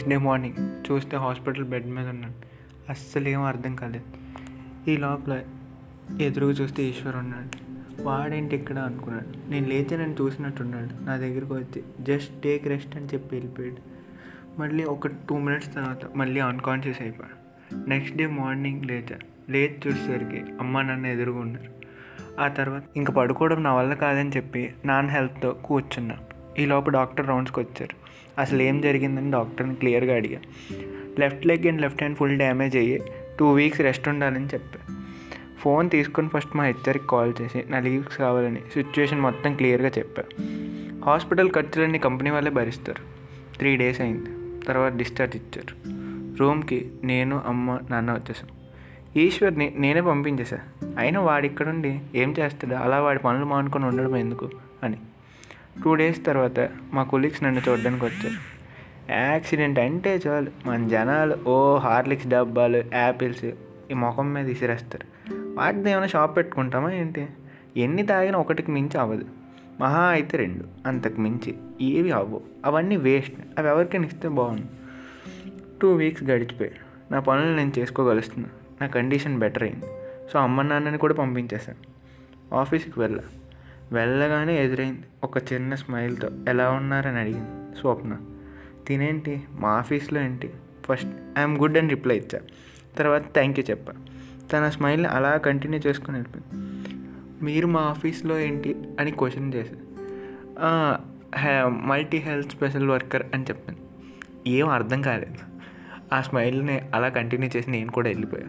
Next day morning చూస్తే hospital bed మీద ఉన్నాను అస్సలు ఏం అర్థం కాలేదు. ఈ లోపల ఎదురుగా చూస్తే ఈశ్వర్ ఉన్నాడు. వాడేంటి ఇక్కడ? అనుకున్నాడు. నేను లేచి నన్ను చూసినట్టున్నాడు. నా దగ్గరికి వచ్చి జస్ట్ టేక్ రెస్ట్ అని చెప్పి వెళ్ళిపోయాడు. మళ్ళీ ఒక టూ మినిట్స్ తర్వాత మళ్ళీ అన్కాన్షియస్ అయిపోయాడు. నెక్స్ట్ డే మార్నింగ్ లేచా. లేచి చూసేసరికి అమ్మ నాన్న ఎదురుగా ఉన్నారు. ఆ తర్వాత ఇంకా పడుకోవడం నా వల్ల కాదని చెప్పి నాన్న హెల్ప్తో కూర్చున్నాను ఈలోపు డాక్టర్ రౌండ్స్కి వచ్చారు. అసలు ఏం జరిగిందని డాక్టర్ని క్లియర్గా అడిగా. Left leg and left hand full damage అయ్యి టూ వీక్స్ రెస్ట్ ఉండాలని చెప్పా. ఫోన్ తీసుకొని ఫస్ట్ మా హెచ్ఆర్కి కాల్ చేసి నా లీవ్స్ కావాలని సిచ్యువేషన్ మొత్తం క్లియర్గా చెప్పా. హాస్పిటల్ ఖర్చులన్నీ కంపెనీ వాళ్ళే భరిస్తారు. త్రీ డేస్ అయింది. తర్వాత డిశ్చార్జ్ ఇచ్చారు. రూమ్కి నేను అమ్మ నాన్న వచ్చేసాం. ఈశ్వర్ని నేనే పంపించేశా అయినా వాడు ఇక్కడుండి ఏం చేస్తాడు? అలా వాడి పనులు మానుకొని ఉండడం ఎందుకు అని. టూ డేస్ తర్వాత మా కొలీగ్స్ నన్ను చూడడానికి వచ్చారు. యాక్సిడెంట్ అంటే చాలు. మన జనాలు ఓ హార్లిక్స్ డబ్బాలు యాపిల్స్ ఈ ముఖం మీద విసిరేస్తారు వాటితో ఏమైనా షాప్ పెట్టుకుంటామా ఏంటి? ఎన్ని తాగినా ఒకటికి మించి అవ్వదు. మహా అయితే రెండు. అంతకు మించి ఏవి అవ్వవు అవన్నీ వేస్ట్ అవి ఎవరికైనా ఇస్తే బాగుంది టూ వీక్స్ గడిచిపోయాయి. నా పనులు నేను చేసుకోగలుస్తున్నా. నా కండిషన్ బెటర్ అయింది. సో అమ్మ నాన్నని కూడా పంపించేశాను. ఆఫీస్కి వెళ్ళా. వెళ్ళగానే ఎదురైంది ఒక చిన్న స్మైల్తో. ఎలా ఉన్నారని అడిగింది స్వప్న. తినేంటి? మా ఆఫీస్లో ఏంటి? ఫస్ట్ ఐఎమ్ గుడ్ అని రిప్లై ఇచ్చా. తర్వాత థ్యాంక్ యూ చెప్పా. తన స్మైల్ని అలా కంటిన్యూ చేసుకుని వెళ్ళిపోయింది. మీరు మా ఆఫీస్లో ఏంటి? అని క్వశ్చన్ చేశారు మల్టీ హెల్త్ స్పెషల్ వర్కర్ అని చెప్పింది. ఏం అర్థం కాలేదు. ఆ స్మైల్ని అలా కంటిన్యూ చేసి నేను కూడా వెళ్ళిపోయా.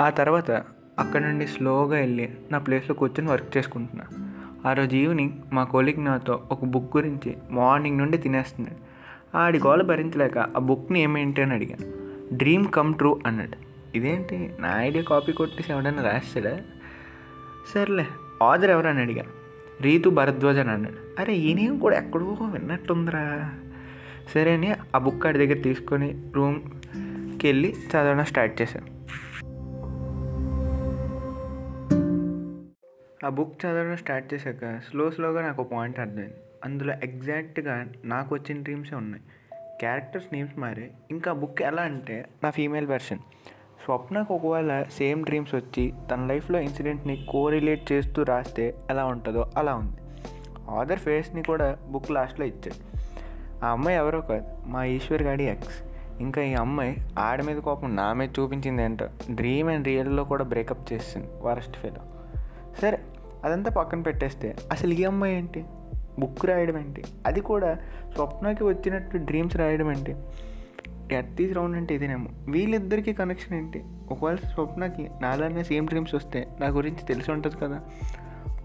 ఆ తర్వాత అక్కడ నుండి స్లోగా వెళ్ళి నా ప్లేస్లో కూర్చొని వర్క్ చేసుకుంటున్నాను ఆ రోజు ఈవినింగ్ మా కొలీగ్ నాతో ఒక బుక్ గురించి మార్నింగ్ నుండి తినేస్తున్నాడు. ఆడి గోల భరించలేక ఆ బుక్ని ఏమేంటి అని అడిగాను. డ్రీమ్ కమ్ ట్రూ అన్నాడు. ఇదేంటి? నా ఐడియా కాపీ కొట్టేసి ఎవడన్నా రాస్తాడా? సర్లే ఆదర్ ఎవరని అడిగాను. రీతు భరద్వాజ్ అని అన్నాడు. అరే ఈయనేం కూడా ఎక్కడో విన్నట్టుందిరా. సరే అని ఆ బుక్ ఆడి దగ్గర తీసుకొని రూమ్కి వెళ్ళి చదవడం స్టార్ట్ చేశాను. ఆ బుక్ చదవడం స్టార్ట్ చేశాక స్లో స్లోగా నాకు పాయింట్ అర్థమైంది. అందులో ఎగ్జాక్ట్గా నాకు వచ్చిన డ్రీమ్సే ఉన్నాయి. క్యారెక్టర్స్ నేమ్స్ మారే. ఇంకా బుక్ ఎలా అంటే నా ఫీమేల్ వెర్షన్ స్వప్నకు ఒకవేళ సేమ్ డ్రీమ్స్ వచ్చి తన లైఫ్లో ఇన్సిడెంట్ని కోరిలేట్ చేస్తూ రాస్తే ఎలా ఉంటుందో అలా ఉంది. ఆదర్ ఫేస్ని కూడా బుక్ లాస్ట్లో ఇచ్చాడు. ఆ అమ్మాయి ఎవరో కాదు మా ఈశ్వర్ గాడి ఎక్స్ ఇంకా ఈ అమ్మాయి ఆడ మీద కోపం నా మీద చూపించింది ఏంటో డ్రీమ్ అండ్ రియల్లో కూడా బ్రేకప్ చేసింది వరస్ట్ ఫెలో సరే అదంతా పక్కన పెట్టేస్తే అసలు ఈ అమ్మాయి ఏంటి? బుక్ రాయడం ఏంటి? అది కూడా స్వప్నకి వచ్చినట్టు డ్రీమ్స్ రాయడం ఏంటి? ఎర్తీస్ రౌండ్ అంటే ఇదేనేమో. వీళ్ళిద్దరికి కనెక్షన్ ఏంటి? ఒకవేళ స్వప్నకి నాలానే సేమ్ డ్రీమ్స్ వస్తే నా గురించి తెలిసి ఉంటుంది కదా.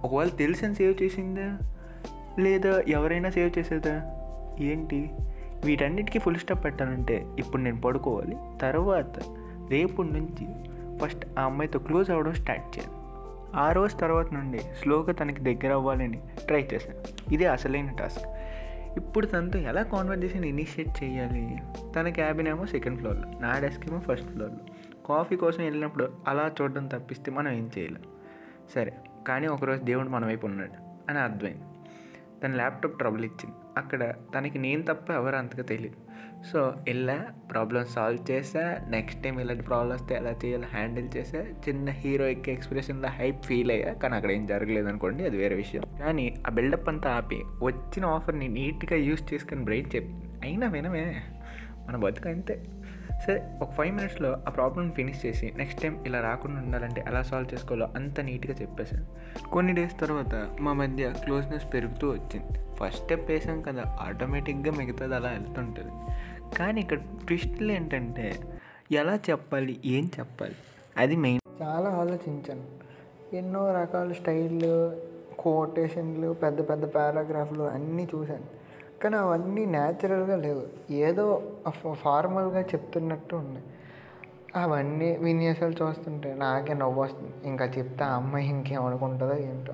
ఒకవేళ తెలిసిన సేవ్ చేసిందా? లేదా ఎవరైనా సేవ్ చేసేదా? ఏంటి? వీటన్నిటికీ ఫుల్ స్టాప్ పెట్టాలంటే ఇప్పుడు నేను పడుకోవాలి. తర్వాత రేపు నుంచి ఫస్ట్ ఆ అమ్మాయితో క్లోజ్ అవ్వడం స్టార్ట్ చేయాలి. ఆ రోజు తర్వాత నుండి స్లోగా తనకి దగ్గర అవ్వాలని ట్రై చేశాను. ఇదే అసలైన టాస్క్. ఇప్పుడు తనతో ఎలా కాన్వర్జేషన్ ఇనిషియేట్ చేయాలి? తన క్యాబిన్ ఏమో సెకండ్ ఫ్లోర్లో నా డెస్క్ ఏమో ఫస్ట్ ఫ్లోర్లో కాఫీ కోసం వెళ్ళినప్పుడు అలా చూడడం తప్పిస్తే మనం ఏం చేయలేం. సరే కానీ ఒకరోజు దేవుడు మన వైపు ఉన్నాడు అని అర్థమైంది. తన ల్యాప్టాప్ ట్రబుల్ ఇచ్చింది. అక్కడ తనకి నేను తప్ప ఎవరు అంతగా తెలియదు సో ఇలా ప్రాబ్లమ్ సాల్వ్ చేసా నెక్స్ట్ టైం ఇలాంటి ప్రాబ్లమ్ వస్తే ఎలా చేయాలో హ్యాండిల్ చేసా చిన్న హీరోయిక్ ఎక్స్ప్రెషన్లో హైప్ ఫీల్ అయ్యా. కానీ అక్కడ ఏం జరగలేదు అనుకోండి అది వేరే విషయం. కానీ ఆ బిల్డప్ అంతా ఆపి వచ్చిన ఆఫర్ని నీట్గా యూస్ చేసుకుని బ్రెయిన్ చెప్పి అయినా వినమే. మన బతుకు అంతే. సరే ఒక ఫైవ్ మినిట్స్లో ఆ ప్రాబ్లమ్ ఫినిష్ చేసి నెక్స్ట్ టైం ఇలా రాకుండా ఉండాలంటే ఎలా సాల్వ్ చేసుకోవాలో అంత నీట్గా చెప్పేశాను కొన్ని డేస్ తర్వాత మా మధ్య క్లోజ్నెస్ పెరుగుతూ వచ్చింది. ఫస్ట్ స్టెప్ వేసాం కదా ఆటోమేటిక్గా మిగతాది అలా వెళ్తుంటుంది. కానీ ఇక్కడ ట్విస్ట్లు ఏంటంటే ఎలా చెప్పాలి ఏం చెప్పాలి అది మెయిన్ చాలా ఆలోచించాను. ఎన్నో రకాల స్టైళ్ళు కోటేషన్లు పెద్ద పెద్ద పారాగ్రాఫ్లు అన్నీ చూశాను. కానీ అవన్నీ న్యాచురల్గా లేవు. ఏదో ఫార్మల్గా చెప్తున్నట్టు ఉన్నాయి. అవన్నీ విన్యాసాలు చూస్తుంటే నాకే నవ్వు వస్తుంది ఇంకా చెప్తే ఆ అమ్మాయి ఇంకేమనుకుంటుందో ఏంటో.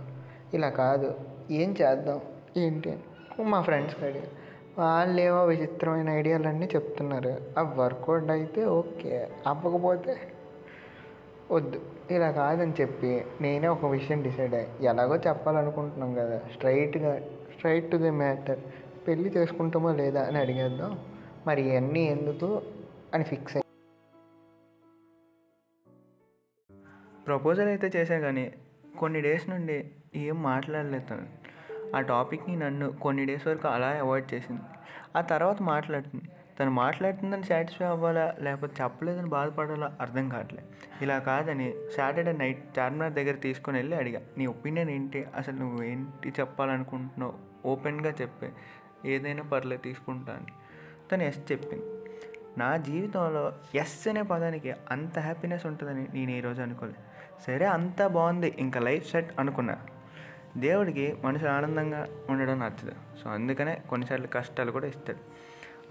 ఇలా కాదు. ఏం చేద్దాం? ఏంటి అని. మా ఫ్రెండ్స్కి అడిగా. వాళ్ళు ఏవో విచిత్రమైన ఐడియాలన్నీ చెప్తున్నారు. అవి వర్కౌట్ అయితే ఓకే. అవ్వకపోతే వద్దు. ఇలా కాదని చెప్పి నేనే ఒక విషయం డిసైడ్ అయ్యి. ఎలాగో చెప్పాలనుకుంటున్నాం కదా. స్ట్రైట్గా స్ట్రైట్ టు ది మ్యాటర్. పెళ్ళి చేసుకుంటామో లేదా అని అడిగేద్దాం. మరి ఇవన్నీ ఎందుకు అని ఫిక్స్ అయ్యి ప్రపోజల్ అయితే చేశా కానీ కొన్ని డేస్ నుండి ఏం మాట్లాడలేదు ఆ టాపిక్ని నన్ను కొన్ని డేస్ వరకు అలా అవాయిడ్ చేసింది. ఆ తర్వాత మాట్లాడుతుంది. తను మాట్లాడుతుందని సాటిస్ఫై అవ్వాలా లేకపోతే చెప్పలేదని బాధపడాలా అర్థం కావట్లేదు ఇలా కాదని సాటర్డే నైట్ చార్మినార్ దగ్గర తీసుకొని వెళ్ళి అడిగా నీ ఒపీనియన్ ఏంటి? అసలు నువ్వు ఏంటి చెప్పాలనుకుంటున్నావు? ఓపెన్గా చెప్పే ఏదైనా పర్లేదు తీసుకుంటాను తను ఎస్ చెప్పింది. నా జీవితంలో ఎస్ అనే పదానికి అంత హ్యాపీనెస్ ఉంటుందని నేను ఈరోజు అనుకోలేదు. సరే అంతా బాగుంది. ఇంకా లైఫ్ సెట్ అనుకున్నా. దేవుడికి మనుషులు ఆనందంగా ఉండడం నచ్చదు. సో అందుకనే కొన్నిసార్లు కష్టాలు కూడా ఇస్తాడు.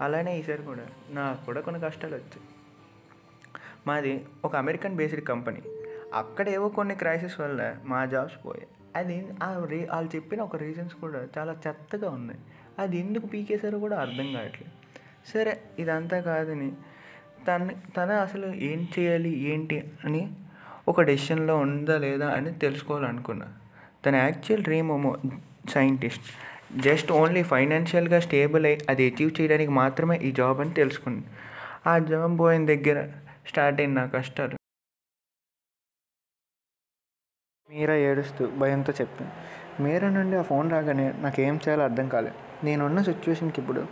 అలానే ఈసారి కూడా నాకు కూడా కొన్ని కష్టాలు వచ్చాయి. మాది ఒక అమెరికన్ బేస్డ్ కంపెనీ అక్కడ ఏవో కొన్ని క్రైసిస్ వల్ల మా జాబ్స్ పోయాయి. అది ఆ రీ వాళ్ళు చెప్పిన ఒక రీజన్స్ కూడా చాలా చెత్తగా ఉన్నాయి. అది ఎందుకు పీకేశారో కూడా అర్థం కావట్లేదు. సరే ఇదంతా కాదని తన తన అసలు ఏం చేయాలి ఏంటి అని ఒక డెసిషన్లో ఉందా లేదా అని తెలుసుకోవాలనుకున్నా. తన యాక్చువల్ డ్రీమ్ ఏమో సైంటిస్ట్. జస్ట్ ఓన్లీ ఫైనాన్షియల్గా స్టేబుల్ అయ్యి అది అచీవ్ చేయడానికి మాత్రమే ఈ జాబ్ అని తెలుసుకుంది ఆ జాబ్ పోయిన దగ్గర స్టార్ట్ అయిన నా కష్టాలు. మీరా ఏడుస్తూ భయంతో చెప్పింది. మీరా నుండి ఆ ఫోన్ రాగానే నాకు చేయాలో అర్థం కాలేదు నేనున్న సిచ్యువేషన్కి ఇప్పుడు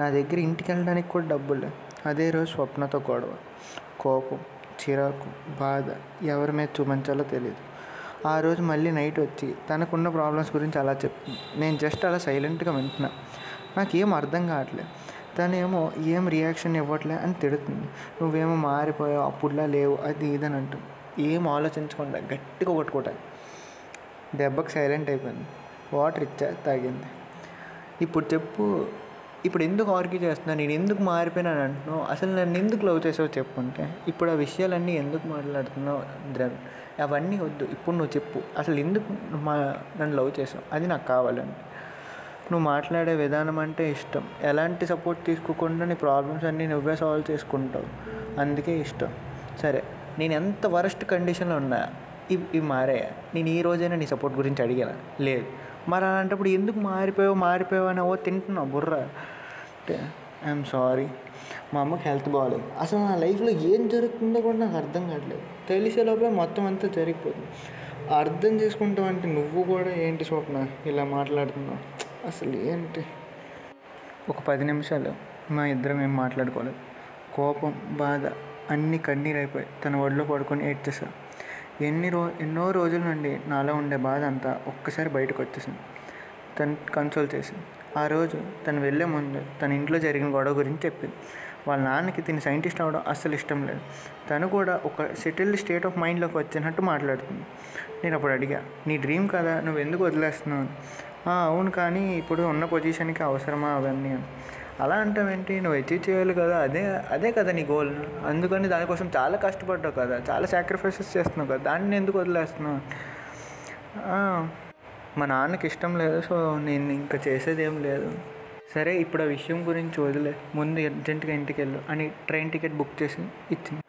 నా దగ్గర ఇంటికి వెళ్ళడానికి కూడా డబ్బులు లేవు. అదే రోజు స్వప్నతో గొడవ కోపం చిరాకు బాధ ఎవరి మీద చూపించాలో తెలియదు ఆ రోజు మళ్ళీ నైట్ వచ్చి తనకున్న ప్రాబ్లమ్స్ గురించి అలా చెప్పింది నేను జస్ట్ అలా సైలెంట్గా వింటున్నా. నాకేం అర్థం కావట్లేదు. తనేమో ఏం రియాక్షన్ ఇవ్వట్లే అని తిడుతుంది. నువ్వేమో మారిపోయావు అప్పుడులా లేవు అది ఇదని అంటుంది. ఏం ఆలోచించకుండా గట్టిగా కొట్టుకోవటాలి దెబ్బకి సైలెంట్ అయిపోయింది. వాటర్ ఇచ్చా తాగింది. ఇప్పుడు చెప్పు ఇప్పుడు ఎందుకు ఆర్గ్యూ చేస్తున్నా? నేను ఎందుకు మారిపోయినాను అంటున్నావు? అసలు నన్ను ఎందుకు లవ్ చేసావు చెప్పుంటే ఇప్పుడు ఆ విషయాలన్నీ ఎందుకు మాట్లాడుతున్నావు ద్రవి? అవన్నీ వద్దు. ఇప్పుడు నువ్వు చెప్పు. అసలు ఎందుకు మా నన్ను లవ్ చేసావు? అది నాకు కావాలండి. నువ్వు మాట్లాడే విధానం అంటే ఇష్టం. ఎలాంటి సపోర్ట్ తీసుకోకుండా నీ ప్రాబ్లమ్స్ అన్నీ నువ్వే సాల్వ్ చేసుకుంటావు. అందుకే ఇష్టం. సరే నేను ఎంత వరస్ట్ కండిషన్లో ఉన్నా ఇవి ఇవి మారాయా? నేను ఈ రోజైనా నీ సపోర్ట్ గురించి అడిగాను? లేదు. మరి అలాంటప్పుడు ఎందుకు మారిపోయావు మారిపోయావు అని ఓ తింటున్నావు బుర్ర? అంటే ఐఎమ్ సారీ మా అమ్మకి హెల్త్ బాగాలేదు అసలు నా లైఫ్లో ఏం జరుగుతుందో కూడా నాకు అర్థం కావట్లేదు. తెలిసే లోపల మొత్తం అంతా జరిగిపోతుంది. అర్థం చేసుకుంటావు అంటే నువ్వు కూడా ఏంటి స్వప్న? ఇలా మాట్లాడుతున్నావు. అసలు ఏంటి? ఒక పది నిమిషాలు మా ఇద్దరం ఏం మాట్లాడుకోలేదు. కోపం బాధ అన్నీ కన్నీరు తన ఒడిలో పడుకొని ఏడ్చేసా. ఎన్ని రో ఎన్నో రోజుల నుండి నాలో ఉండే బాధ అంతా ఒక్కసారి బయటకు వచ్చేసింది. తను కన్సోల్ చేసింది. ఆ రోజు తను వెళ్ళే ముందు తన ఇంట్లో జరిగిన గొడవ గురించి చెప్పింది. వాళ్ళ నాన్నకి తిని సైంటిస్ట్ అవడం అస్సలు ఇష్టం లేదు. తను కూడా ఒక సెటిల్డ్ స్టేట్ ఆఫ్ మైండ్లోకి వచ్చినట్టు మాట్లాడుతుంది. నేను అప్పుడు అడిగా నీ డ్రీమ్ కదా నువ్వు ఎందుకు వదిలేస్తున్నావు అవును కానీ ఇప్పుడు ఉన్న పొజిషన్కి అవసరమా అవన్నీ? అని. అలా అంటావేంటి నువ్వు అచీవ్ చేయాలి కదా. అదే అదే కదా నీ గోల్ అందుకని దానికోసం చాలా కష్టపడ్డావు కదా. చాలా సాక్రిఫైసెస్ చేస్తున్నావు కదా. దాన్ని ఎందుకు వదిలేస్తున్నావు? మా నాన్నకి ఇష్టం లేదు సో నేను ఇంకా చేసేది ఏం లేదు. సరే ఇప్పుడు ఆ విషయం గురించి వదిలే. ముందు అర్జెంటుగా ఇంటికి వెళ్ళు అని ట్రైన్ టికెట్ బుక్ చేసి ఇచ్చింది.